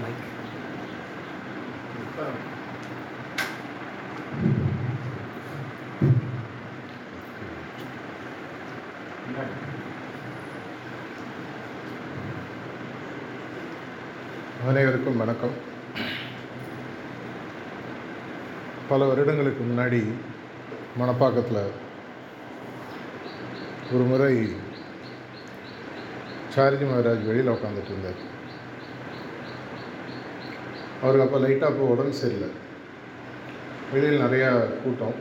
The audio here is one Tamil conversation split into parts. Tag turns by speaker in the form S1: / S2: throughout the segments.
S1: மைக்
S2: அனைவருக்கும் வணக்கம். பல வருடங்களுக்கு முன்னாடி மணப்பாக்கத்தில் ஒரு முறை சாரஜி மகராஜ் வெளியில் உட்காந்துட்டு இருந்தார். அவருக்கு அப்போ லைட்டாக அப்போ உடம்பு சரியில்லை. வெளியில் நிறையா கூட்டம்.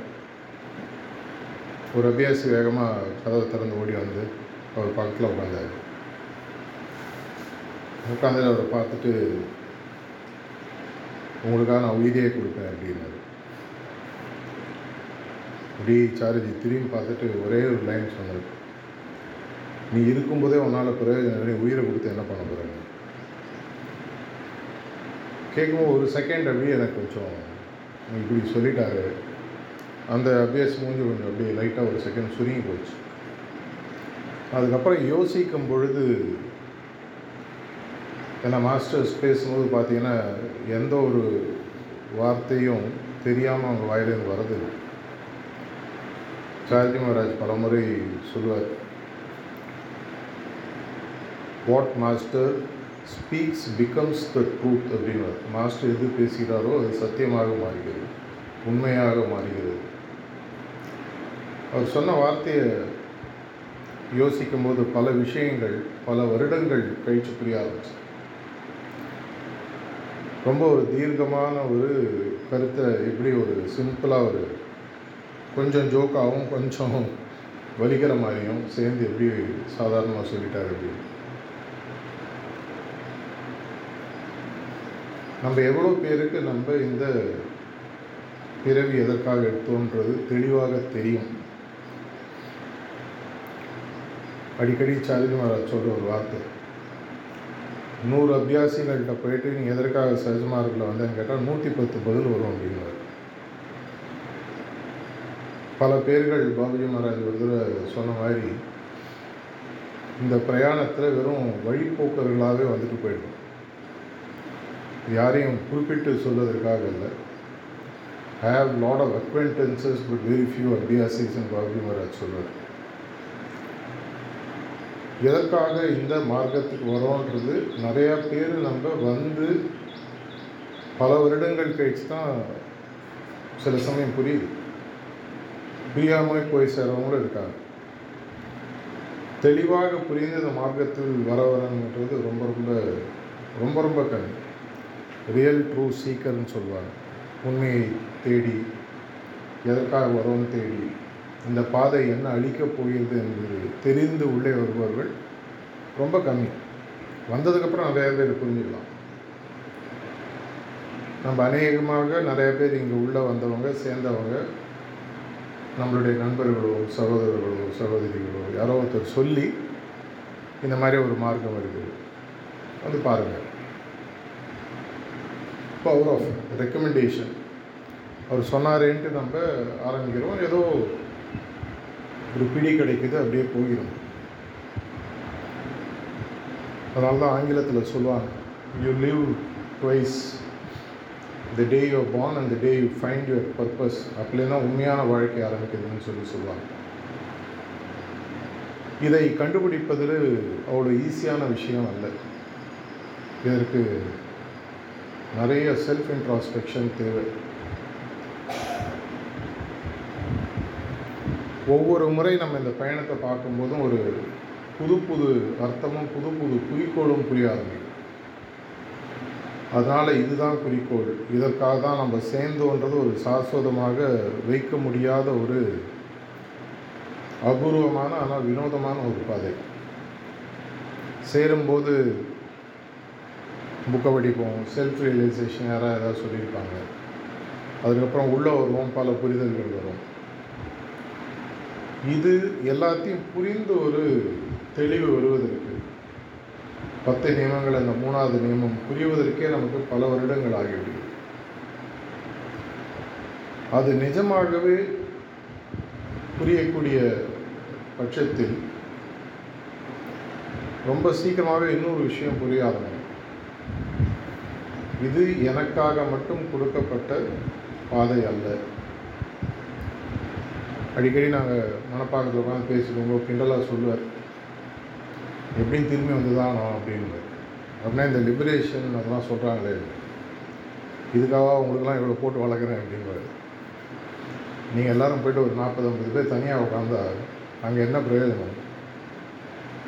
S2: ஒரு அபியாசி வேகமாக கதவை திறந்து ஓடி வந்து அவர் பக்கத்தில் உட்காந்தார் உட்காந்து அவரை பார்த்துட்டு உங்களுக்காக நான் உயிரியே கொடுப்பேன் அப்படின்னாரு. அப்படி சாரஜி திரும்பி பார்த்துட்டு ஒரே ஒரு லைன் சொன்னார். நீ இருக்கும்போதே உன்னால் பிறகு உயிரை கொடுத்து என்ன பண்ண போகிறேன்னு கேட்கும்போது ஒரு செகண்ட் அப்படியே எனக்கு கொஞ்சம் இப்படி சொல்லிட்டாரு. அந்த அபியாஸ் மூஞ்சி கொஞ்சம் அப்படியே லைட்டாக ஒரு செகண்ட் சுருங்கி போச்சு. அதுக்கப்புறம் யோசிக்கும் பொழுது ஏன்னா மாஸ்டர்ஸ் பேசும்போது பார்த்தீங்கன்னா எந்த ஒரு வார்த்தையும் தெரியாமல் அவங்க வாயிலேருந்து வரது சார்ஜி மகாராஜ் பலமுறை சொல்லுவார் what master speaks becomes the truth அப்படின்வார் master எது பேசுகிறாரோ அது சத்தியமாக மாறுகிறது. உண்மையாக மாறுகிறது. அவர் சொன்ன வார்த்தையை யோசிக்கும்போது பல விஷயங்கள் பல வருடங்கள் கழிச்சு புரிய ஆரம்பிச்சு. ரொம்ப ஒரு தீர்க்கமான ஒரு கருத்தை எப்படி ஒரு சிம்பிளாக ஒரு கொஞ்சம் ஜோக்காகவும் கொஞ்சம் வலிக்கிற மாதிரியும் சேர்ந்து எப்படி சாதாரணமாக சொல்லிட்டார் அப்படின்னு. நம்ம எவ்வளோ பேருக்கு நம்ம இந்த பிறவி எதற்காக எடுத்தோன்றது தெளிவாக தெரியும். அடிக்கடி சாரதி மகாராஜ் சொல்கிற ஒரு வார்த்தை. நூறு அபியாசிகள்கிட்ட போயிட்டு நீங்கள் எதற்காக சஹஜமார்க்கில் வந்தேன்னு கேட்டால் நூற்றி பத்து பதில் வரும் அப்படிங்கிறார் பல பேர்கள் பாபுஜி மகாராஜ் ஒரு தடவை சொன்ன மாதிரி இந்த பிரயாணத்தில் வெறும் வழிப்போக்கர்களாகவே வந்துட்டு போயிடும் யாரையும் குறிப்பிட்டு சொல்வதற்காக இல்லை I have lot of acquaintances but very few abhyasis Babuji Maharaj சொல்வார். எதற்காக இந்த மார்க்கத்துக்கு வரோன்றது நிறையா பேர் நம்ம வந்து பல வருடங்கள் கழிச்சு தான் சில சமயம் புரியுது. புரியாமல் போய் சேரவங்களும் இருக்காங்க. தெளிவாக புரிந்து இந்த மார்க்கத்தில் வர வரணுன்றது ரொம்ப ரொம்ப ரொம்ப ரொம்ப கம்மி. ரியல் ட்ரூ சீக்கர்னு சொல்லுவாங்க. உண்மையை தேடி எதற்காக வரோன்னு தேடி இந்த பாதை என்ன அழிக்கப் போகிறது என்பது தெரிந்து உள்ளே வருபவர்கள் ரொம்ப கம்மி. வந்ததுக்கப்புறம் நிறைய பேர் புரிஞ்சுக்கலாம். நம்ம அநேகமாக நிறைய பேர் இங்கே உள்ளே வந்தவங்க சேர்ந்தவங்க நம்மளுடைய நண்பர்களோ சகோதரர்களோ சகோதரிகளோ யாரோ ஒருத்தர் சொல்லி இந்த மாதிரி ஒரு மார்க்கம் இருக்குது. வந்து பாருங்கள் பவர் ஆஃப் ரெக்கமெண்டேஷன் அவர் சொன்னாரேன்ட்டு நம்ம ஆரம்பிக்கிறோம். ஏதோ ஒரு பிடி கிடைக்குது அப்படியே போயிடும் அதனால தான் ஆங்கிலத்தில் சொல்லுவாங்க you live twice the day you born and the day you find your purpose அப்படின்னா உண்மையான வாழ்க்கை ஆரம்பிக்குதுன்னு சொல்லி சொல்லுவாங்க. இதை கண்டுபிடிப்பதில் அவ்வளோ ஈஸியான விஷயம் அல்ல. இதற்கு நிறைய செல்ஃப் இன்ட்ராஸ்பெக்ஷன் தேவை. ஒவ்வொரு முறை நம்ம இந்த பயணத்தை பார்க்கும்போதும் ஒரு புது புது அர்த்தமும் புது புது குறிக்கோளும் புரிய ஆரம்பிக்கும். அதனால் இதுதான் குறிக்கோள். இதற்காக தான் நம்ம சேர்ந்தோன்றது ஒரு சாஸ்வதமாக வைக்க முடியாத ஒரு அபூர்வமான ஆனால் வினோதமான ஒரு பாதை. சேரும்போது புக்கை படிப்போம் செல்ஃப் ரியலைசேஷன் யாராவது ஏதாவது சொல்லியிருப்பாங்க. அதுக்கப்புறம் உள்ளே வருவோம் பல புரிதல்கள் வரும். இது எல்லாத்தையும் புரிந்து ஒரு தெளிவு வருவதற்கு பத்து நியமங்கள் அந்த மூணாவது நியமம் புரிவதற்கே நமக்கு பல வருடங்கள் ஆகிவிடும். அது நிஜமாகவே புரியக்கூடிய பட்சத்தில் ரொம்ப சீக்கிரமாகவே இன்னொரு விஷயம் புரிய ஆரம்பிக்கும் இது எனக்காக மட்டும் கொடுக்கப்பட்ட பாதை அல்ல. அடிக்கடி நாங்கள் மனப்பாக்கத்தில் உட்காந்து பேசிக்கோங்க கிண்டலாக சொல்லுவார். எப்படியும் திரும்பி வந்து தான் நான் அப்படின்னு. அப்படின்னா இந்த லிபரேஷன் அதெல்லாம் சொல்கிறாங்களே இதுக்காக உங்களுக்கெல்லாம் இவ்வளோ போட்டு வளர்க்குறேன் அப்படின்பாரு நீங்கள் எல்லாரும் போய்ட்டு ஒரு நாற்பது ஐம்பது பேர் தனியாக உட்காந்தா அங்கே என்ன பிரயோஜனம்?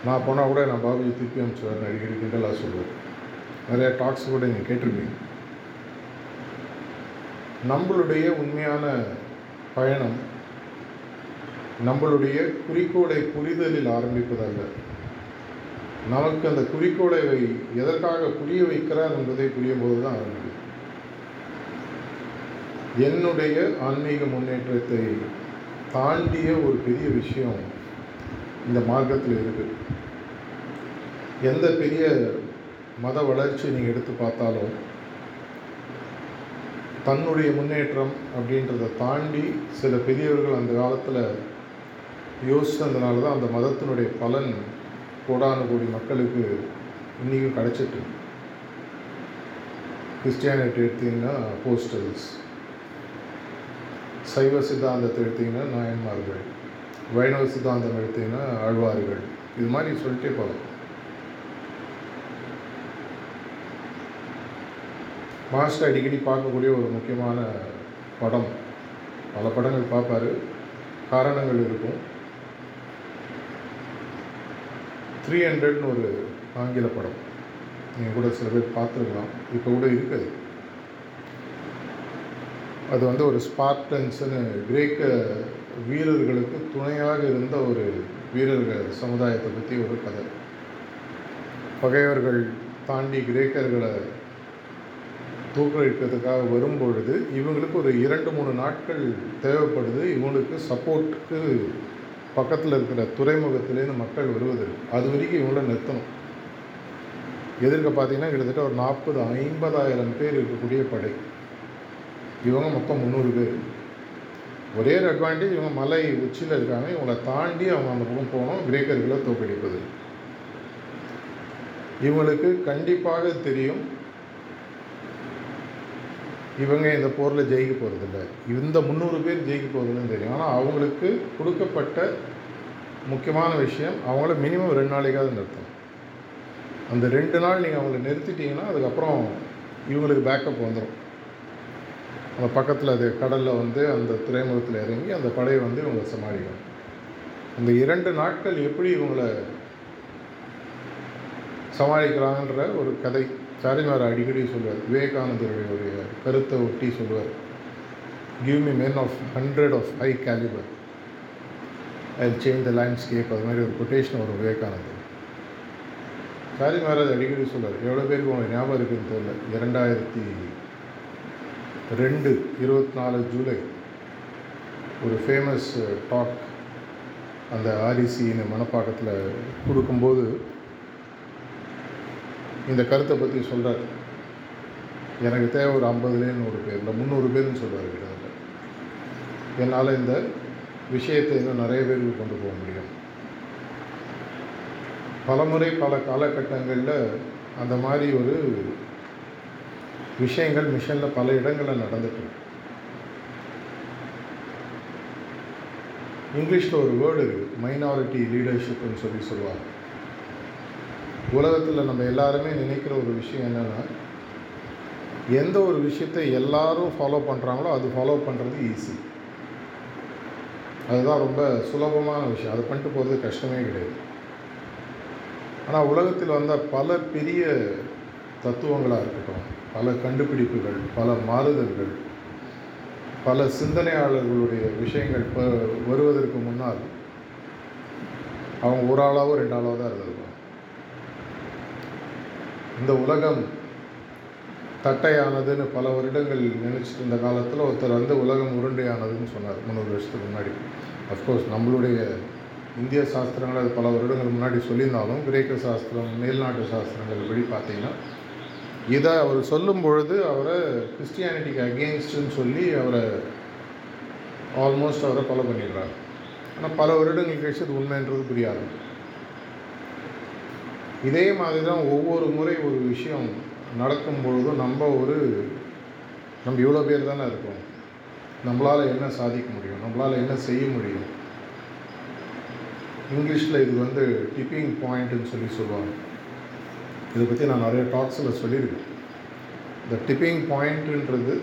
S2: நான் போனால் கூட நான் பாபுஜி திருப்பி அனுப்பிச்சுவேன் அடிக்கடி கிண்டலாக சொல்லுவார். நிறைய டாக்ஸ் கூட நீங்கள் கேட்டிருப்பீங்க. நம்மளுடைய உண்மையான பயணம் நம்மளுடைய குறிக்கோளை புரிதலில் ஆரம்பிப்பதல்ல. நமக்கு அந்த குறிக்கோளை வை எதற்காக புரிய வைக்கிறார் என்பதை புரியும் போது தான் ஆரம்பிக்கும் என்னுடைய ஆன்மீக முன்னேற்றத்தை தாண்டிய ஒரு பெரிய விஷயம் இந்த மார்க்கத்தில் இருக்குது எந்த பெரிய மத வளர்ச்சி நீங்கள் எடுத்து பார்த்தாலும் தன்னுடைய முன்னேற்றம் அப்படின்றத தாண்டி சில பெரியவர்கள் அந்த காலத்தில் யோசித்ததுனால தான் அந்த மதத்தினுடைய பலன் கோடானு கோடி மக்களுக்கு இன்றைக்கும் கிடச்சிட்டு கிறிஸ்டியானிட்டி எடுத்தீங்கன்னா போஸ்டல்ஸ் சைவ சித்தாந்தத்தை எடுத்தீங்கன்னா நாயன்மார்கள் வைணவ சித்தாந்தம் எடுத்தீங்கன்னா ஆழ்வார்கள். இது மாதிரி சொல்லிட்டே போகலாம். மாஸ்டர் அடிக்கடி பார்க்கக்கூடிய ஒரு முக்கியமான படம். பல படங்கள் பார்ப்பாரு. காரணங்கள் இருக்கும். த்ரீ ஹண்ட்ரட்னு ஒரு ஆங்கில படம். நீங்கள் கூட சில பேர் பார்த்துருக்கலாம். இப்போ கூட இருக்குது. அது வந்து ஒரு ஸ்பார்டன்ஸ்னு கிரேக்க வீரர்களுக்கு துணையாக இருந்த ஒரு வீரர்கள் சமுதாயத்தை பற்றி ஒரு கதை. பகைவர்கள் தாண்டி கிரேக்கர்களை தூக்கடிக்கிறதுக்காக வரும்பொழுது இவங்களுக்கு ஒரு இரண்டு மூணு நாட்கள் தேவைப்படுது. இவங்களுக்கு சப்போர்ட்டுக்கு பக்கத்தில் இருக்கிற துறைமுகத்திலேருந்து மக்கள் வருவதற்கு அது வரைக்கும் இவங்கள நிறுத்தணும். எதிர்க்க பார்த்தீங்கன்னா கிட்டத்தட்ட ஒரு நாற்பது ஐம்பதாயிரம் பேர் இருக்கக்கூடிய படை. இவங்க மொத்தம் முந்நூறு பேர். ஒரே ஒரு அட்வான்டேஜ் இவங்க மலை உச்சியில் இருக்காங்க. இவங்களை தாண்டி அவங்க அந்த பக்கம் போகணும். கிரேக்கர்களை தோக்கடிப்பது இவங்களுக்கு கண்டிப்பாக தெரியும். இவங்க இந்த போரில் ஜெயிக்க போகிறதில்ல இந்த முந்நூறு பேர் ஜெயிக்க போகிறதில்லன்னு தெரியும். ஆனால் அவங்களுக்கு கொடுக்கப்பட்ட முக்கியமான விஷயம் அவங்கள மினிமம் ரெண்டு நாளைக்காவது நிறுத்தணும். அந்த ரெண்டு நாள் நீங்கள் அவங்கள நிறுத்திட்டீங்கன்னா அதுக்கப்புறம் இவங்களுக்கு பேக்கப் வந்துடும் அந்த பக்கத்தில் அது கடலில் வந்து அந்த துறைமுகத்தில் இறங்கி அந்த படையை வந்து இவங்க சமாளிக்கணும். அந்த இரண்டு நாட்கள் எப்படி இவங்களை சமாளிக்கிறாங்கன்ற ஒரு கதை சாரிமார் அடிக்கடி சொல்லுவார் விவேகானந்தருடைய ஒரு கருத்தை ஒட்டி சொல்லுவார் give me men of hundred of high calibre I change the landscape அது மாதிரி ஒரு கொட்டேஷன் வரும் விவேகானந்தர். சாரி மகாராஜ் அடிக்கடி சொல்வார் எவ்வளோ பேருக்கு உங்களுக்கு ஞாபகம் இருக்குன்னு தெரியல. இரண்டாயிரத்தி ரெண்டு இருபத்தி நாலு ஜூலை ஒரு ஃபேமஸ் டாக் அந்த ஆர்இசின்னு மணப்பாக்கத்தில் கொடுக்கும்போது இந்த கருத்தை பற்றி சொல்கிறார் எனக்கு தேவை ஒரு ஐம்பதுலேருந்து நூறு பேர். இல்லை முந்நூறு பேர்னு சொல்கிறார் கிட்டத்தட்ட. என்னால் இந்த விஷயத்தை இன்னும் நிறைய பேருக்கு கொண்டு போக முடியும். பலமுறை பல காலகட்டங்களில் அந்த மாதிரி ஒரு விஷயங்கள் மிஷனில் பல இடங்களில் நடந்துட்டு இங்கிலீஷில் ஒரு வேர்டு இருக்குது மைனாரிட்டி லீடர்ஷிப்னு சொல்லி சொல்லுவாங்க. உலகத்தில் நம்ம எல்லாருமே நினைக்கிற ஒரு விஷயம் என்னென்னா எந்த ஒரு விஷயத்தை எல்லாரும் ஃபாலோ பண்ணுறாங்களோ அது ஃபாலோ பண்ணுறது ஈஸி அதுதான் ரொம்ப சுலபமான விஷயம். அதை பண்ணிட்டு போகிறது கஷ்டமே கிடையாது. ஆனால் உலகத்தில் வந்த பல பெரிய தத்துவங்களாக இருக்கட்டும் பல கண்டுபிடிப்புகள் பல மாறுதல்கள் பல சிந்தனையாளர்களுடைய விஷயங்கள் இப்போ வருவதற்கு முன்னால் அவங்க ஒரு ஆளாவோ ரெண்டு ஆளாவோ தான் இருந்திருக்கும் இந்த உலகம் தட்டையானதுன்னு பல வருடங்கள் நினச்சிட்டு இருந்த காலத்தில் ஒருத்தர் வந்து உலகம் உருண்டையானதுன்னு சொன்னார் முந்நூறு வருஷத்துக்கு முன்னாடி. அஃப்கோர்ஸ் நம்மளுடைய இந்திய சாஸ்திரங்கள் அது பல வருடங்கள் முன்னாடி சொல்லியிருந்தாலும் கிரேக்க சாஸ்திரம் மேல்நாட்டு சாஸ்திரங்கள் படி பார்த்தீங்கன்னா இதை அவர் சொல்லும் பொழுது அவரை கிறிஸ்டியானிட்டிக்கு அகேன்ஸ்டுன்னு சொல்லி அவரை ஆல்மோஸ்ட் அவரை கொலை பண்ணிடுறாரு. ஆனால் பல வருடங்கள் கழிச்சு அது உண்மைன்றது புரியாது. இதே மாதிரி தான் ஒவ்வொரு முறை ஒரு விஷயம் நடக்கும் பொழுதும் நம்ம ஒரு நம்ம இவ்வளோ பேர் தானே இருக்கோம். நம்மளால் என்ன சாதிக்க முடியும்? நம்மளால் என்ன செய்ய முடியும்? இங்கிலீஷில் இது வந்து டிப்பிங் பாயிண்ட்டுன்னு சொல்லி சொல்லுவாங்க. இதை பற்றி நான் நிறைய டாக்ஸில் சொல்லியிருக்கேன். இந்த டிப்பிங் பாயிண்ட்டுன்றது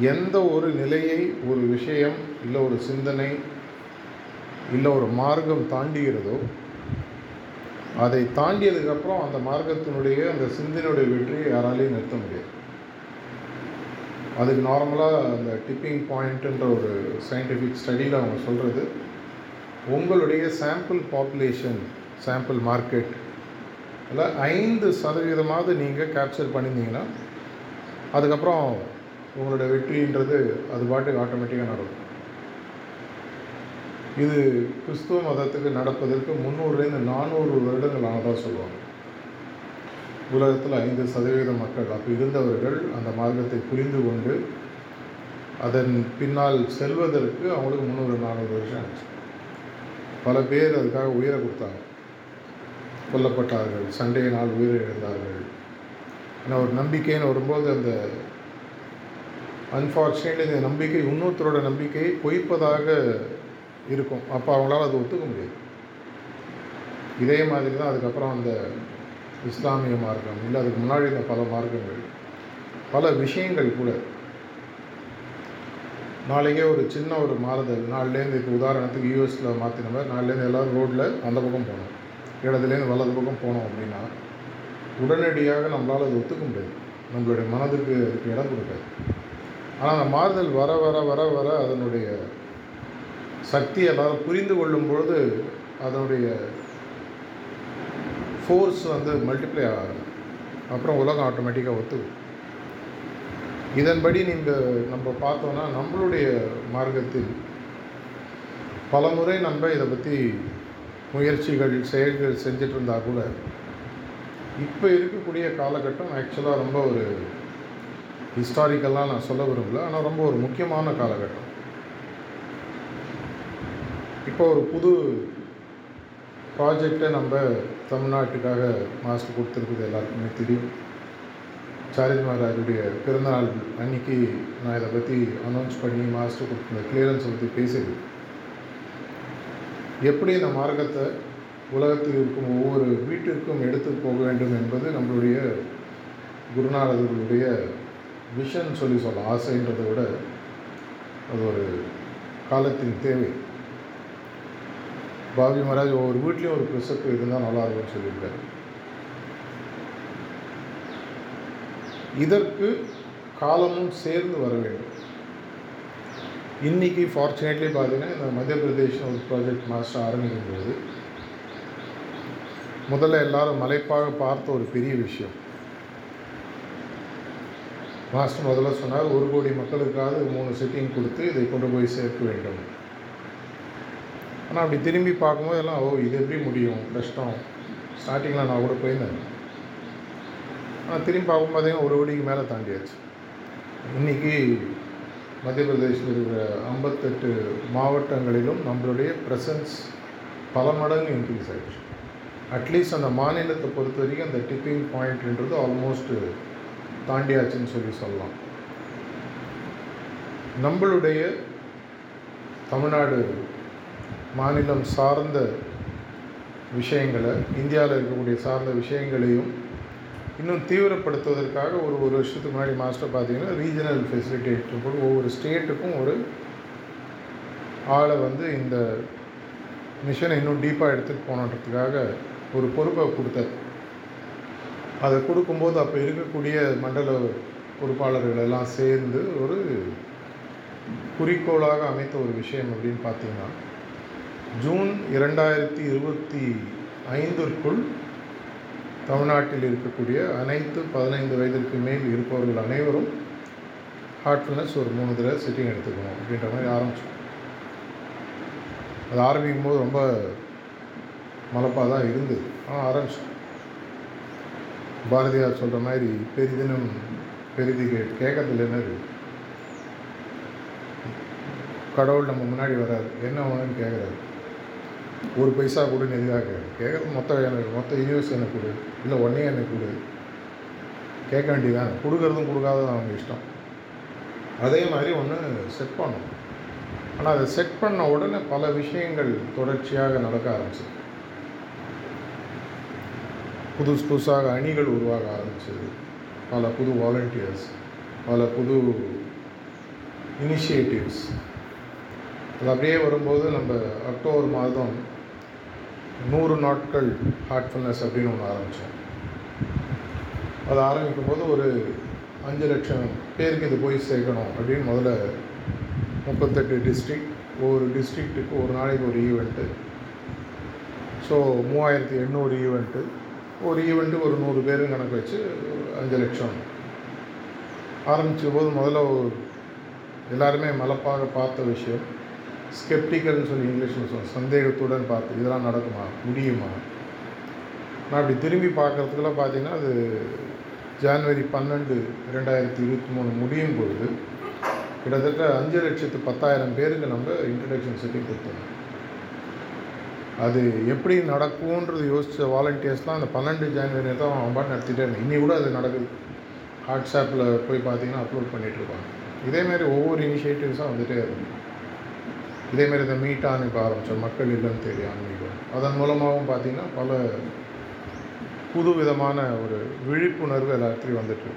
S2: எந்த ஒரு நிலையை ஒரு விஷயம் இல்லை ஒரு சிந்தனை இல்லை ஒரு மார்க்கம் தாண்டுகிறதோ அதை தாண்டியதுக்கப்புறம் அந்த மார்க்கத்தினுடைய அந்த சிந்தனையுடைய வெற்றியை யாராலையும் நிறுத்த முடியாது. அதுக்கு நார்மலாக அந்த டிப்பிங் பாயிண்ட்டுன்ற ஒரு சயின்டிஃபிக் ஸ்டடியில் அவங்க சொல்கிறது உங்களுடைய சாம்பிள் பாப்புலேஷன் சாம்பிள் மார்க்கெட் இல்லை ஐந்து சதவீதமாவது நீங்கள் கேப்சர் பண்ணியிருந்தீங்கன்னா அதுக்கப்புறம் உங்களோட வெற்றின்றது அது பாட்டுக்கு ஆட்டோமேட்டிக்காக நடக்கும். இது கிறிஸ்துவ மதத்துக்கு நடப்பதற்கு முந்நூறுலேருந்து நானூறு வருடங்கள் ஆனதாக சொல்லுவாங்க. உலகத்தில் ஐந்து சதவீத மக்கள் அப்போ இருந்தவர்கள் அந்த மார்க்கத்தை புரிந்து கொண்டு அதன் பின்னால் செல்வதற்கு அவங்களுக்கு முந்நூறு நானூறு வருஷம் ஆச்சு. பல பேர் அதுக்காக உயிரை கொடுத்தாங்க. கொல்லப்பட்டார்கள் சண்டையினால் நாள் உயிரிழந்தார்கள். ஏன்னா ஒரு நம்பிக்கைன்னு வரும்போது அந்த அன்ஃபார்ச்சுனேட்லி இந்த நம்பிக்கை இன்னொருத்தரோட நம்பிக்கையை பொய்ப்பதாக இருக்கும். அப்போ அவங்களால அது ஒத்துக்க முடியாது. இதே மாதிரி தான் அதுக்கப்புறம் அந்த இஸ்லாமிய மார்க்கம். இல்லை அதுக்கு முன்னாடி இந்த பல மார்க்கங்கள். பல விஷயங்கள் கூட. நாளைக்கே ஒரு சின்ன ஒரு மாறுதல். நாளிலேருந்து இப்போ உதாரணத்துக்கு யூஎஸில் மாற்றின மாதிரி நாளிலேருந்து எல்லோரும் ரோட்டில் அந்த பக்கம் போகணும். இடத்துலேருந்து வலது பக்கம் போனோம் அப்படின்னா உடனடியாக நம்மளால் அது ஒத்துக்க முடியாது. நம்மளுடைய மனதுக்கு அதுக்கு இடம் கொடுக்காது. ஆனால் அந்த மாறுதல் வர வர வர வர அதனுடைய சக்தி எல்லாரும் புரிந்து கொள்ளும் பொழுது அதனுடைய ஃபோர்ஸ் வந்து மல்டிப்ளை ஆகும் அப்புறம் உலகம் ஆட்டோமேட்டிக்காக ஒத்துக்கும். இதன்படி நீங்கள் நம்ம பார்த்தோன்னா நம்மளுடைய மார்க்கத்தில் பல முறை நம்ம இதை பற்றி முயற்சிகள் செயல்கள் செஞ்சுட்டு இருந்தால் கூட இப்போ இருக்கக்கூடிய காலகட்டம் ஆக்சுவலாக ரொம்ப ஒரு ஹிஸ்டாரிக்கலாக நான் சொல்ல விரும்பல. ஆனால் ரொம்ப ஒரு முக்கியமான காலகட்டம். இப்போ ஒரு புது ப்ராஜெக்டை நம்ம தமிழ்நாட்டுக்காக மாஸ்டர் கொடுத்துருக்குது எல்லாருக்குமே தெரியும். சாரதி மகாராஜுடைய பிறந்தநாள் அன்னைக்கு நான் இதை பற்றி அனௌன்ஸ் பண்ணி மாஸ்டர் கொடுத்த கிளியரன்ஸை பற்றி பேசுது எப்படி இந்த மார்க்கத்தை உலகத்தில் இருக்கும் ஒவ்வொரு வீட்டிற்கும் எடுத்து போக வேண்டும் என்பது நம்மளுடைய குருநாதர்களுடைய விஷன் சொல்லி சொல்லலாம் ஆசைன்றதை விட அது ஒரு காலத்தின் தேவை. பாபி மகாராஜ் ஒவ்வொரு வீட்லேயும் ஒரு ப்ரிசப்ட் இருந்தால் நல்லா இருக்கும்னு சொல்லியிருக்காரு. இதற்கு காலமும் சேர்ந்து வர வேண்டும். இன்றைக்கி ஃபார்ச்சுனேட்லி பார்த்தீங்கன்னா இந்த மத்திய பிரதேஷ் ஒரு ப்ராஜெக்ட் மாஸ்டர் ஆரம்பிக்கும் போது முதல்ல எல்லாரும் மலைப்பாக பார்த்த ஒரு பெரிய விஷயம். மாஸ்டர் முதல்ல சொன்னார் ஒரு கோடி மக்களுக்காவது மூணு செட்டிங் கொடுத்து இதை கொண்டு போய் சேர்க்க வேண்டும். ஆனால் அப்படி திரும்பி பார்க்கும்போது எல்லாம் ஓ இது எப்படி முடியும்? கஷ்டம். ஸ்டார்டிங்கில் நான் கூட போயிருந்தேன். ஆனால் திரும்பி பார்க்கும்போதே ஒரு கோடிக்கு மேலே தாண்டியாச்சு. இன்றைக்கி மத்திய பிரதேசில் இருக்கிற ஐம்பத்தெட்டு மாவட்டங்களிலும் நம்மளுடைய ப்ரெசன்ஸ் பல மடங்கு இன்க்ரீஸ் ஆகிடுச்சு அட்லீஸ்ட் அந்த மாநிலத்தை பொறுத்த வரைக்கும் அந்த டிப்பிங் பாயிண்ட்ன்றது ஆல்மோஸ்ட்டு தாண்டியாச்சுன்னு சொல்லி சொல்லலாம். நம்மளுடைய தமிழ்நாடு மாநிலம் சார்ந்த விஷயங்களை இந்தியாவில் இருக்கக்கூடிய சார்ந்த விஷயங்களையும் இன்னும் தீவிரப்படுத்துவதற்காக ஒரு ஒரு வருஷத்துக்கு முன்னாடி மாஸ்டர் பார்த்தீங்கன்னா ரீஜனல் ஃபெசிலிட்டேட்டர் போட்டு ஒவ்வொரு ஸ்டேட்டுக்கும் ஒரு ஆளை வந்து இந்த மிஷனை இன்னும் டீப்பாக எடுத்துகிட்டு போனன்றதுக்காக ஒரு பொறுப்பை கொடுத்தார். அதை கொடுக்கும்போது அப்போ இருக்கக்கூடிய மண்டல பொறுப்பாளர்கள் எல்லாம் சேர்ந்து ஒரு குறிக்கோளாக அமைத்த ஒரு விஷயம் அப்படின்னு பார்த்தீங்கன்னா ஜூன் இரண்டாயிரத்தி இருபத்தி ஐந்திற்குள் தமிழ்நாட்டில் இருக்கக்கூடிய அனைத்து பதினைந்து வயதிற்கு மேல் இருப்பவர்கள் அனைவரும் ஹார்ட்ஃபுல்னஸ் ஒரு மூணு தடவை சிட்டிங் எடுத்துக்கணும் அப்படின்ற மாதிரி ஆரம்பிச்சோம். அது ஆரம்பிக்கும் போது ரொம்ப மலப்பாக தான் இருந்தது. ஆனால் ஆரம்பிச்சோம். பாரதியார் சொல்கிற மாதிரி பெரிதினம் பெரிதி கே கேட்கறதுல என்ன கடவுள் நம்ம முன்னாடி வராது. என்ன வேணும்னு கேட்குறாரு. ஒரு பைசா கூட எதிராக கேட்குறது மொத்த எனக்கு மொத்த யூனிவர்ஸ் எனக்கு கொடு இல்லை ஒன்றே எனக்கு கொடு. கேட்க வேண்டியதானே கொடுக்கறதும் கொடுக்காததும் அவங்க இஷ்டம். அதே மாதிரி ஒன்று செட் பண்ணணும். ஆனால் அதை செட் பண்ண உடனே பல விஷயங்கள் தொடர்ச்சியாக நடக்க ஆரம்பிச்சது. புதுசு புதுசாக அணிகள் உருவாக ஆரம்பிச்சது. பல புது வாலண்டியர்ஸ் பல புது இனிஷியேட்டிவ்ஸ் அது அப்படியே வரும்போது நம்ம அக்டோபர் மாதம் நூறு நாட்கள் ஹார்ட்ஃபுல்னஸ் அப்படின்னு ஒன்று ஆரம்பித்தோம் அது ஆரம்பிக்கும் போது ஒரு அஞ்சு லட்சம் பேருக்கு இது போய் சேர்க்கணும் அப்படின்னு முதல்ல முப்பத்தெட்டு டிஸ்ட்ரிக்ட் ஒவ்வொரு டிஸ்ட்ரிக்ட்டுக்கு ஒரு நாளைக்கு ஒரு ஈவெண்ட்டு ஸோ மூவாயிரத்தி எண்ணூறு ஈவெண்ட்டு ஒரு ஈவெண்ட்டு ஒரு நூறு பேரும் கணக்கு வச்சு அஞ்சு லட்சம். ஆரம்பித்த போது முதல்ல ஒரு எல்லாருமே மலப்பாக பார்த்த விஷயம். ஸ்கெப்டிக்கல்னு சொல்லி இங்கிலீஷில் சொல்லி சந்தேகத்துடன் பார்த்து இதெல்லாம் நடக்குமா? முடியுமா? நான் அப்படி திரும்பி பார்க்குறதுக்குலாம் பார்த்தீங்கன்னா அது ஜான்வரி பன்னெண்டு ரெண்டாயிரத்தி இருபத்தி மூணு முடியும் பொழுது கிட்டத்தட்ட அஞ்சு லட்சத்து பத்தாயிரம் பேருக்கு நம்ம இன்ட்ரடக்ஷன் செட்டிங் கொடுத்தோம். அது எப்படி நடக்கும்ன்றது யோசித்த வாலண்டியர்ஸ்லாம் அந்த பன்னெண்டு ஜான்வரி தான் அவன் பாட்டு நடத்திட்டே இருந்தான். இன்னி கூட அது நடக்குது. வாட்ஸ்அப்பில் போய் பார்த்தீங்கன்னா அப்லோட் பண்ணிகிட்ருப்பாங்க இதேமாரி ஒவ்வொரு இனிஷியேட்டிவ்ஸாக வந்துகிட்டே இருக்கும். இதேமாரி இந்த மீட்டான் இப்போ ஆரம்பித்தோம் மக்கள் இல்லம் தேடி ஆன்மீகம். அதன் மூலமாகவும் பார்த்திங்கன்னா பல புது விதமான ஒரு விழிப்புணர்வு எல்லாத்துலேயும் வந்துட்டு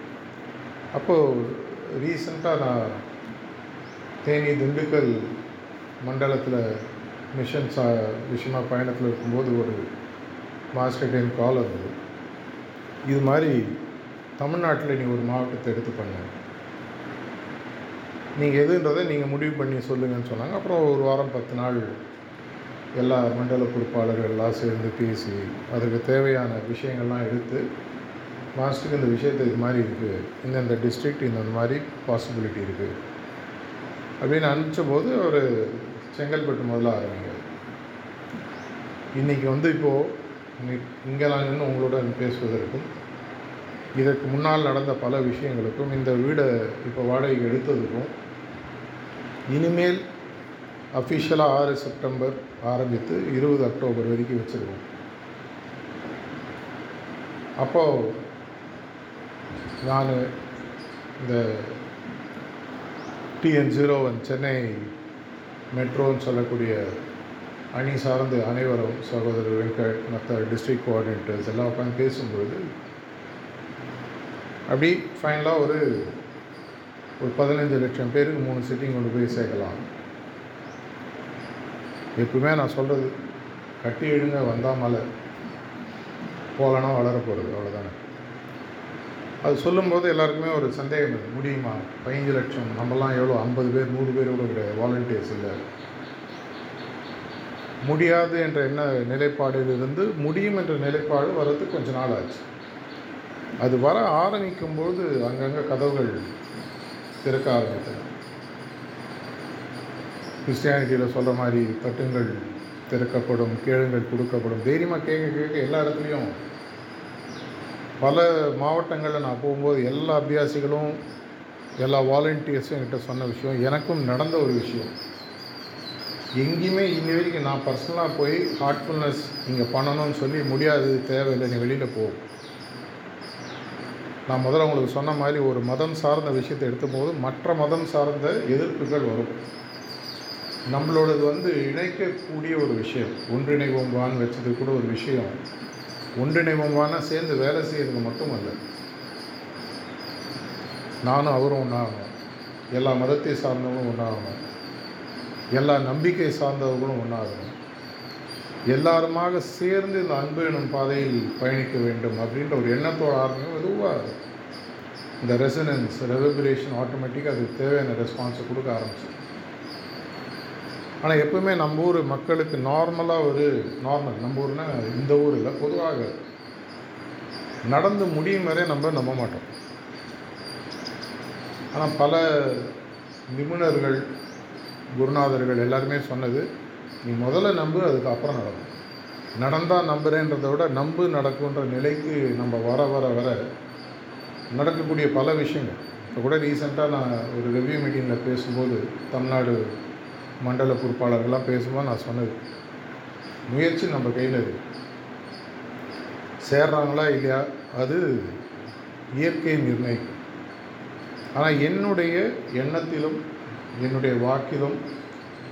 S2: அப்போது ரீசண்டாக நான் தேனி திண்டுக்கல் மண்டலத்தில் மிஷன் சா விஷயமாக பயணத்தில் இருக்கும்போது ஒரு மாஸ்டர் டைம் கால் வந்தது. இது மாதிரி தமிழ்நாட்டில் நீ ஒரு மாவட்டத்தை எடுத்து பண்ண. நீங்கள் எதுன்றதை நீங்கள் முடிவு பண்ணி சொல்லுங்கன்னு சொன்னாங்க. அப்புறம் ஒரு வாரம் பத்து நாள் எல்லா மண்டல பொறுப்பாளர்கள் எல்லாம் சேர்ந்து பேசி அதுக்கு தேவையான விஷயங்கள்லாம் எடுத்து மாஸ்டருக்கு இந்த விஷயத்தை இது மாதிரி இருக்குது இந்தந்த டிஸ்ட்ரிக்ட் இந்தந்த மாதிரி பாசிபிலிட்டி இருக்குது அப்படின்னு அனுப்பிச்ச போது அவர் செங்கல்பட்டு முதல்ல ஆரம்பிங்க இன்றைக்கி வந்து இப்போது இங்கே நான் நின்று உங்களுடன் பேசுவதற்கும் இதற்கு முன்னால் நடந்த பல விஷயங்களுக்கும் இந்த வீடை இப்போ வாடகைக்கு எடுத்ததுக்கும் இனிமேல் அஃபிஷியலாக ஆறு செப்டம்பர் ஆரம்பித்து இருபது அக்டோபர் வரைக்கும் வச்சுருக்கோம் அப்போது நான் இந்த டிஎன் ஜீரோ ஒன் சென்னை மெட்ரோன்னு சொல்லக்கூடிய அணி சார்ந்து அனைவரும் சகோதரர் வெங்கட் மற்ற டிஸ்ட்ரிக்ட் கோஆர்டினேட்டர்ஸ் எல்லாம் உட்காந்து பேசும்பொழுது அப்படி ஃபைனலாக ஒரு ஒரு பதினஞ்சு லட்சம் பேருக்கு மூணு சிட்டிங் கொண்டு போய் சேர்க்கலாம். எப்பவுமே நான் சொல்கிறது கட்டி எழுங்க வந்தால் மலை போகலன்னா வளர போகிறது அவ்வளோதானே அது சொல்லும்போது எல்லாருக்குமே ஒரு சந்தேகம் இருக்குது முடியுமா? பதினஞ்சு லட்சம். நம்மலாம் எவ்வளோ ஐம்பது பேர் நூறு பேர் கூட கிடையாது. வாலண்டியர்ஸ் இல்லை. முடியாது என்ற என்ன நிலைப்பாடிலிருந்து முடியும் என்ற நிலைப்பாடு வர்றதுக்கு கொஞ்ச நாள் ஆச்சு. அது வர ஆரம்பிக்கும்போது அங்கங்கே கதவுகள் திறக்க ஆரம்பித்தன கிறிஸ்டியானிட்டியில் சொல்கிற மாதிரி தட்டுங்கள் திறக்கப்படும் கேளுங்கள் கொடுக்கப்படும். தைரியமாக கேட்க கேட்க எல்லா இடத்துலையும். பல மாவட்டங்களில் நான் போகும்போது எல்லா அபியாசிகளும் எல்லா வாலண்டியர்ஸும் என்கிட்ட சொன்ன விஷயம் எனக்கும் நடந்த ஒரு விஷயம். எங்கேயுமே இன்னி வரைக்கும் நான் பர்சனலாக போய் ஹார்ட்ஃபுல்னஸ் இங்கே பண்ணணும்னு சொல்லி முடியாது தேவையில்லை நீ வெளியில் போகும் நான் முதல்ல உங்களுக்கு சொன்ன மாதிரி ஒரு மதம் சார்ந்த விஷயத்தை எடுத்தபோது மற்ற மதம் சார்ந்த எதிர்ப்புகள் வரும். நம்மளோடது வந்து இணைக்கக்கூடிய ஒரு விஷயம். ஒன்றிணைவோம் வான்னு வச்சது கூட ஒரு விஷயம். ஒன்றிணைவோம் வானா சேர்ந்து வேலை செய்யறது மட்டும் அல்ல நானும் அவரும் ஒன்றாகணும் எல்லா மதத்தை சார்ந்தவங்களும் ஒன்றாகணும் எல்லா நம்பிக்கை சார்ந்தவர்களும் ஒன்றாகணும் எல்லாருமாக சேர்ந்து இந்த அன்பு எனும் பாதையில் பயணிக்க வேண்டும் அப்படின்ற ஒரு எண்ணத்தோட ஆரம்பிக்கும் மெதுவாக இந்த ரெசனன்ஸ் ரெவபரேஷன் ஆட்டோமேட்டிக்காக அதுக்கு தேவையான ரெஸ்பான்ஸை கொடுக்க ஆரம்பிச்சு ஆனால் எப்பவுமே நம்ம ஊர் மக்களுக்கு நார்மலாக ஒரு நார்மல் நம்ம ஊர்னா இந்த ஊரில் பொதுவாக நடந்து முடியும் வரை நம்ம நம்ப மாட்டோம். ஆனால் பல நிபுணர்கள் குருநாதர்கள் எல்லாருமே சொன்னது நீ முதல்ல நம்பு அதுக்கப்புறம் நடக்கும். நடந்தால் நம்புறேன்றதை விட நம்பு நடக்குன்ற நிலைக்கு நம்ம வர வர வர நடக்கக்கூடிய பல விஷயங்கள். இப்போ கூட ரீசெண்டாக நான் ஒரு ரிவ்யூ மீட்டிங்கில் பேசும்போது தமிழ்நாடு மண்டல பொறுப்பாளர்கள்லாம் பேசும்போது நான் சொன்னது முயற்சி நம்ம கையில் இருக்கு. சேர்றாங்களா இல்லையா? அது இயற்கை நிர்ணயிக்கும். ஆனால் என்னுடைய எண்ணத்திலும் என்னுடைய வாக்கிலும்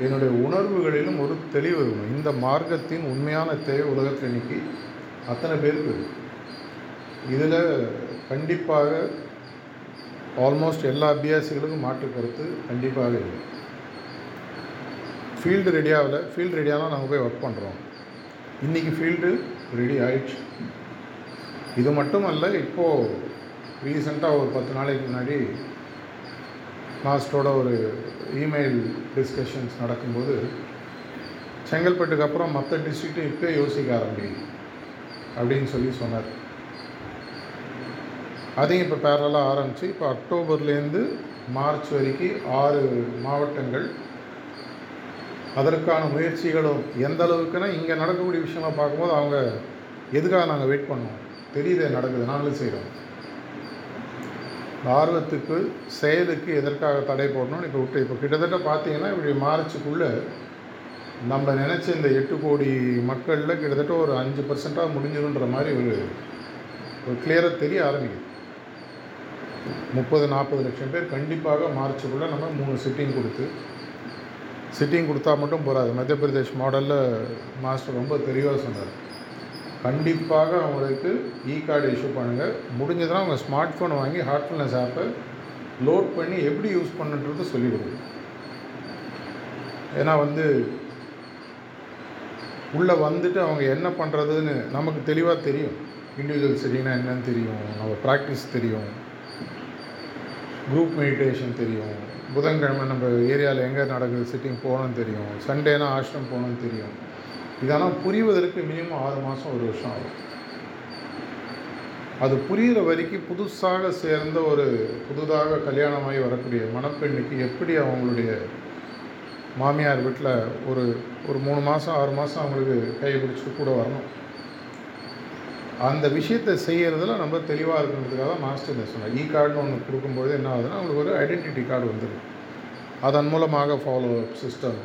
S2: என்னுடைய உணர்வுகளிலும் ஒரு தெளிவு இருக்கணும் இந்த மார்க்கத்தின் உண்மையான தேவை உலகத்தில் இன்னைக்கு அத்தனை பேருக்கு இதில் கண்டிப்பாக ஆல்மோஸ்ட் எல்லா அபியாசிகளுக்கும் மாற்று கருத்து கண்டிப்பாக இல்லை. ஃபீல்டு ரெடியாகல ஃபீல்டு ரெடியாகலாம் நாங்கள் போய் ஒர்க் பண்ணுறோம் இன்றைக்கி ஃபீல்டு ரெடி ஆயிடுச்சு. இது மட்டும் அல்ல இப்போது ரீசெண்டாக ஒரு பத்து நாளைக்கு முன்னாடி மாஸ்டரோட ஒரு இமெயில் டிஸ்கஷன்ஸ் நடக்கும்போது செங்கல்பட்டுக்கு அப்புறம் மற்ற டிஸ்ட்ரிக்ட்டும் இப்போ யோசிக்க ஆரம்பி அப்படின்னு சொல்லி சொன்னார். அதையும் இப்போ பேரலாக ஆரம்பித்து இப்போ அக்டோபர்லேருந்து மார்ச் வரைக்கும் ஆறு மாவட்டங்கள் அதற்கான முயற்சிகளும் எந்த அளவுக்குன்னா இங்கே நடக்கக்கூடிய விஷயமாக பார்க்கும்போது அவங்க எதுக்காக நாங்கள் வெயிட் பண்ணோம்? தெரியுதே நடக்குது நாங்களும் செய்கிறோம் ஆர்வத்துக்கு செயலுக்கு எதற்காக தடை போடணும்னு இப்போ விட்டு இப்போ கிட்டத்தட்ட பார்த்தீங்கன்னா இப்படி மார்ச்சுக்குள்ளே நம்ம நினச்ச இந்த எட்டு கோடி மக்களில் கிட்டத்தட்ட ஒரு அஞ்சு பர்சண்ட்டாக முடிஞ்சிடுன்ற மாதிரி ஒரு ஒரு கிளியராக தெரிய ஆரம்பிக்குது. முப்பது நாற்பது லட்சம் பேர் கண்டிப்பாக மார்ச்சுக்குள்ளே நம்ம மூணு சிட்டிங் கொடுத்து சிட்டிங் கொடுத்தா மட்டும் போகாது மத்திய பிரதேஷ் மாடலில் மாஸ்டர் ரொம்ப தெளிவாக சொன்னார். கண்டிப்பாக அவங்களுக்கு இ e கார்டு இஷ்யூ பண்ணுங்கள் முடிஞ்சதுன்னா அவங்க ஸ்மார்ட் ஃபோன் வாங்கி ஹார்ட்ஃபுல்னஸ் ஆப்பை லோட் பண்ணி எப்படி யூஸ் பண்ணுன்றது சொல்லிவிடுங்க. ஏன்னா வந்து உள்ளே வந்துட்டு அவங்க என்ன பண்ணுறதுன்னு நமக்கு தெளிவாக தெரியும். இண்டிவிஜுவல் செட்டிங்னா என்னன்னு தெரியும். நம்ம ப்ராக்டிஸ் தெரியும். குரூப் மெடிடேஷன் தெரியும். புதன்கிழமை நம்ம ஏரியாவில் எங்கே நடக்குது சிட்டிங் போகணும்னு தெரியும். சண்டேனா ஆஷ்ரம் போகணும்னு தெரியும். இதெல்லாம் புரிவதற்கு மினிமம் ஆறு மாதம் ஒரு வருஷம் ஆகும். அது புரிகிற வரைக்கும் புதுசாக சேர்ந்த ஒரு புதுதாக கல்யாணமாகி வரக்கூடிய மணப்பெண்ணுக்கு எப்படி அவங்களுடைய மாமியார் வீட்டில் ஒரு ஒரு மூணு மாதம் ஆறு மாதம் அவங்களுக்கு கை பிடிச்சிட்டு கூட வரணும்? அந்த விஷயத்தை செய்கிறதுல நம்ம தெளிவாக இருக்கிறதுக்காக தான் மாஸ்டர் இந்த சொன்னார். E இ கார்டுன்னு ஒன்று கொடுக்கும்போது என்ன ஆகுதுன்னா அவங்களுக்கு ஒரு ஐடென்டிட்டி கார்டு வந்துடும். அதன் மூலமாக ஃபாலோ அப் சிஸ்டம்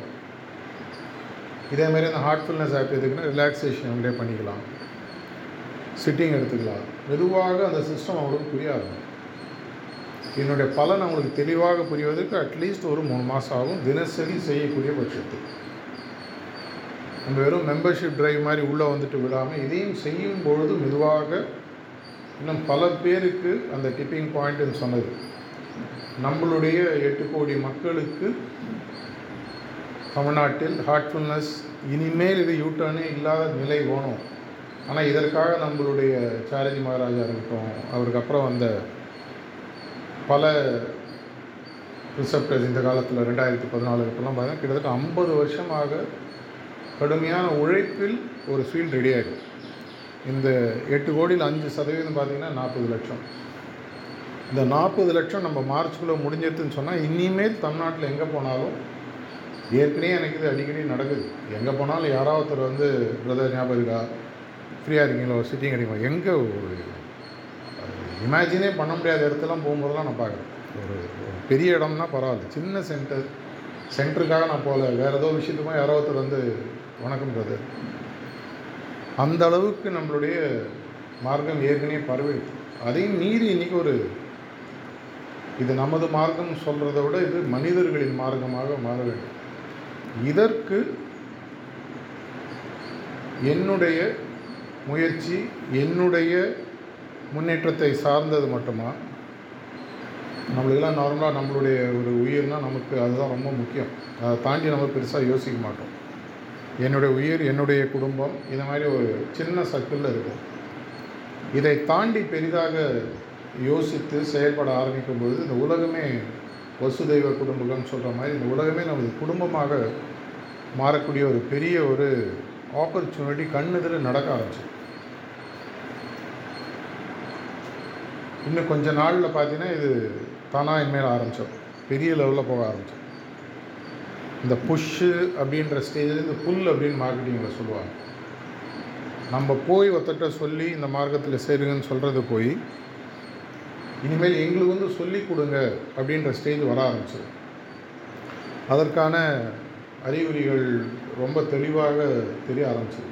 S2: இதேமாரி இந்த ஹார்ட்ஃபுல்னஸ் ஆப் எதுக்குன்னா ரிலாக்ஸேஷன் அவங்களே பண்ணிக்கலாம். சிட்டிங் எடுத்துக்கலாம். மெதுவாக அந்த சிஸ்டம் அவங்களுக்கு புரியாது என்னுடைய பலன் அவங்களுக்கு தெளிவாக புரிவதற்கு அட்லீஸ்ட் ஒரு மூணு மாதம் ஆகும். தினசரி செய்யக்கூடிய பட்சத்து. நம்ம வெறும் மெம்பர்ஷிப் டிரைவ் மாதிரி உள்ளே வந்துட்டு விடாமல் இதையும் செய்யும் பொழுது மெதுவாக இன்னும் பல பேருக்கு அந்த டிப்பிங் பாயிண்ட்னு சொன்னது. நம்மளுடைய எட்டு கோடி மக்களுக்கு தமிழ்நாட்டில் ஹார்ட்ஃபுல்னஸ் இனிமேல் இது யூட்டர்னே இல்லாத நிலை வேணும் ஆனால் இதற்காக நம்மளுடைய சாரஜி மகாராஜா இருக்கட்டும் அவருக்கு அப்புறம் வந்த பல ரிசப்டர்ஸ் இந்த காலத்தில் ரெண்டாயிரத்தி பதினாலுக்கெல்லாம் பார்த்தீங்கன்னா கிட்டத்தட்ட ஐம்பது வருஷமாக கடுமையான உழைப்பில் ஒரு ஃபீல்டு ரெடி ஆகிடும் இந்த எட்டு கோடியில் அஞ்சு சதவீதம் பார்த்திங்கன்னா நாற்பது லட்சம். இந்த நாற்பது லட்சம் நம்ம மார்ச்சுக்குள்ளே முடிஞ்சிருதுன்னு சொன்னால் இனிமேல் தமிழ்நாட்டில் எங்கே போனாலும் ஏற்கனவே எனக்கு இது அடிக்கடி நடக்குது. எங்கே போனாலும் யாராவது ஒருத்தர் வந்து பிரதர் ஞாபகம் இருக்கா? ஃப்ரீயாக இருக்கீங்களோ? சிட்டிங் கிடைக்குமா எங்கே ஒரு இமேஜினே பண்ண முடியாத இடத்துலாம் போகும்போதெல்லாம் நான் பார்க்குறேன். ஒரு ஒரு பெரிய இடம்னா பரவாயில்ல. சின்ன சென்டர் சென்டருக்காக நான் போகல. வேறு ஏதோ விஷயத்துக்கும் யாரோ ஒருத்தர் வந்து வணக்கம் பிரதர் அந்த அளவுக்கு நம்மளுடைய மார்க்கம் ஏற்கனவே பரவி அதையும் மீறி இன்றைக்கி ஒரு இது நமது மார்க்கம் சொல்கிறத விட இது மனிதர்களின் மார்க்கமாக மாற வேண்டும். இதற்கு என்னுடைய முயற்சி என்னுடைய முன்னேற்றத்தை சார்ந்தது மட்டுமா? நம்மளுக்கெல்லாம் நார்மலாக நம்மளுடைய ஒரு உயிர்னால் நமக்கு அதுதான் ரொம்ப முக்கியம். அதை தாண்டி நம்ம பெருசாக யோசிக்க மாட்டோம். என்னுடைய உயிர் என்னுடைய குடும்பம் இந்த மாதிரி ஒரு சின்ன சர்க்கிளில் இருக்கும். இதை தாண்டி பெரிதாக யோசித்து செயல்பட ஆரம்பிக்கும் பொழுது இந்த உலகமே வசுதெய்வ குடும்பங்கள்னு சொல்கிற மாதிரி இந்த உலகமே நமது குடும்பமாக மாறக்கூடிய ஒரு பெரிய ஒரு ஆப்பர்ச்சுனிட்டி கண்ணெதிர நடக்க ஆரம்பிச்சு இன்னும் கொஞ்ச நாளில் பார்த்தீங்கன்னா இது தானாக இனிமேல் ஆரம்பித்தோம் பெரிய லெவலில் போக ஆரம்பித்தோம் இந்த புஷ்ஷு அப்படின்ற ஸ்டேஜில் இந்த புல் அப்படின்னு மார்க்கெட்டிங்கில் சொல்லுவாங்க. நம்ம போய் ஒருத்தட்ட சொல்லி இந்த மார்க்கத்தில் சேருங்கன்னு சொல்கிறது போய் இனிமேல் எங்களுக்கு வந்து சொல்லி கொடுங்க அப்படின்ற ஸ்டேஜ் வர ஆரம்பிச்சது அதற்கான அறிகுறிகள் ரொம்ப தெளிவாக தெரிய ஆரம்பிச்சது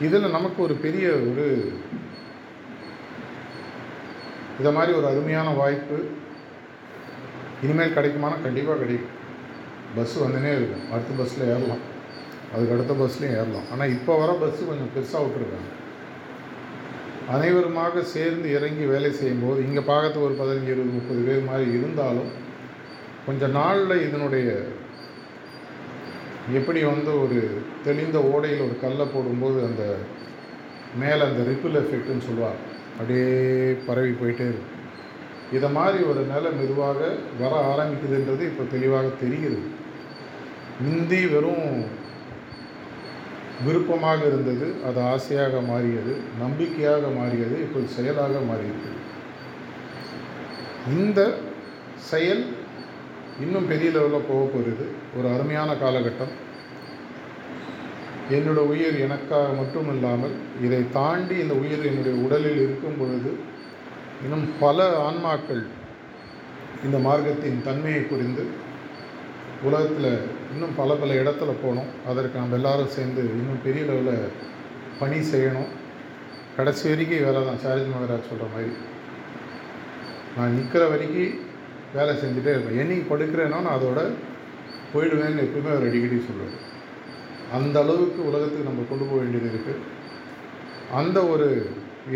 S2: இதில் நமக்கு ஒரு பெரிய ஒரு இதை மாதிரி ஒரு அருமையான வாய்ப்பு. இனிமேல் கிடைக்குமானா கண்டிப்பாக கிடைக்கும். பஸ்ஸு வந்துனே இருக்கும். அடுத்த பஸ்ஸில் ஏறலாம். அதுக்கு அடுத்த பஸ்லேயும் ஏறலாம். ஆனால் இப்போ வர பஸ்ஸு கொஞ்சம் பெருசாக விட்டுருக்காங்க. அனைவருமாக சேர்ந்து இறங்கி வேலை செய்யும்போது இங்கே பார்க்கறது ஒரு பதினஞ்சு இருபது முப்பது பேர் மாதிரி இருந்தாலும் கொஞ்ச நாளில் இதனுடைய எப்படி வந்து ஒரு தெளிந்த ஓடையில் ஒரு கல்லை போடும்போது அந்த மேலே அந்த ரிப்பிள் எஃபெக்ட்னு சொல்லுவார் அப்படியே பரவி போயிட்டே இருக்கும். இதை மாதிரி ஒரு நிலை மெதுவாக வர ஆரம்பிக்குதுன்றது இப்போ தெளிவாக தெரிகிறது. முந்தி வெறும் விருப்பமாக இருந்தது அது ஆசையாக மாறியது நம்பிக்கையாக மாறியது இப்போது செயலாக மாறியிருக்கிறது இந்த செயல் இன்னும் பெரிய லெவலில் போக போகிறது ஒரு அருமையான காலகட்டம். என்னோட உயிர் எனக்காக மட்டும் இல்லாமல் இதை தாண்டி இந்த உயிர் என்னுடைய உடலில் இருக்கும் பொழுது இன்னும் பல ஆன்மாக்கள் இந்த மார்க்கத்தின் தன்மையை புரிந்து உலகத்தில் இன்னும் பல பல இடத்துல போகணும். அதற்கு நம்ம எல்லாரும் சேர்ந்து இன்னும் பெரிய லெவலில் பணி செய்யணும். கடைசி வரைக்கும் வேலை தான். சார்ஜ் மகராஜ் சொல்கிற மாதிரி. நான் நிற்கிற வரைக்கும் வேலை செஞ்சுட்டே இருப்பேன். என்னைக்கு படுக்கிறேனோ நான் அதோட போயிடுவேன்னு எப்பவுமே அவர் அடிக்கடி சொல்லுவார். அந்த அளவுக்கு உலகத்துக்கு நம்ம கொண்டு போக வேண்டியது இருக்குது அந்த ஒரு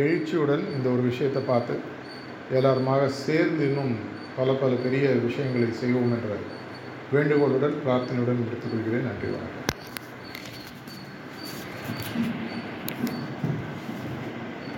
S2: எழுச்சியுடன் இந்த ஒரு விஷயத்தை பார்த்து எல்லாருமாக சேர்ந்து இன்னும் பல பல பெரிய விஷயங்களை செய்வோம் என்ற வேண்டுகோளுடன் பிரார்த்தனையுடன் முடித்துக் கொள்கிறேன். நன்றி வணக்கம்.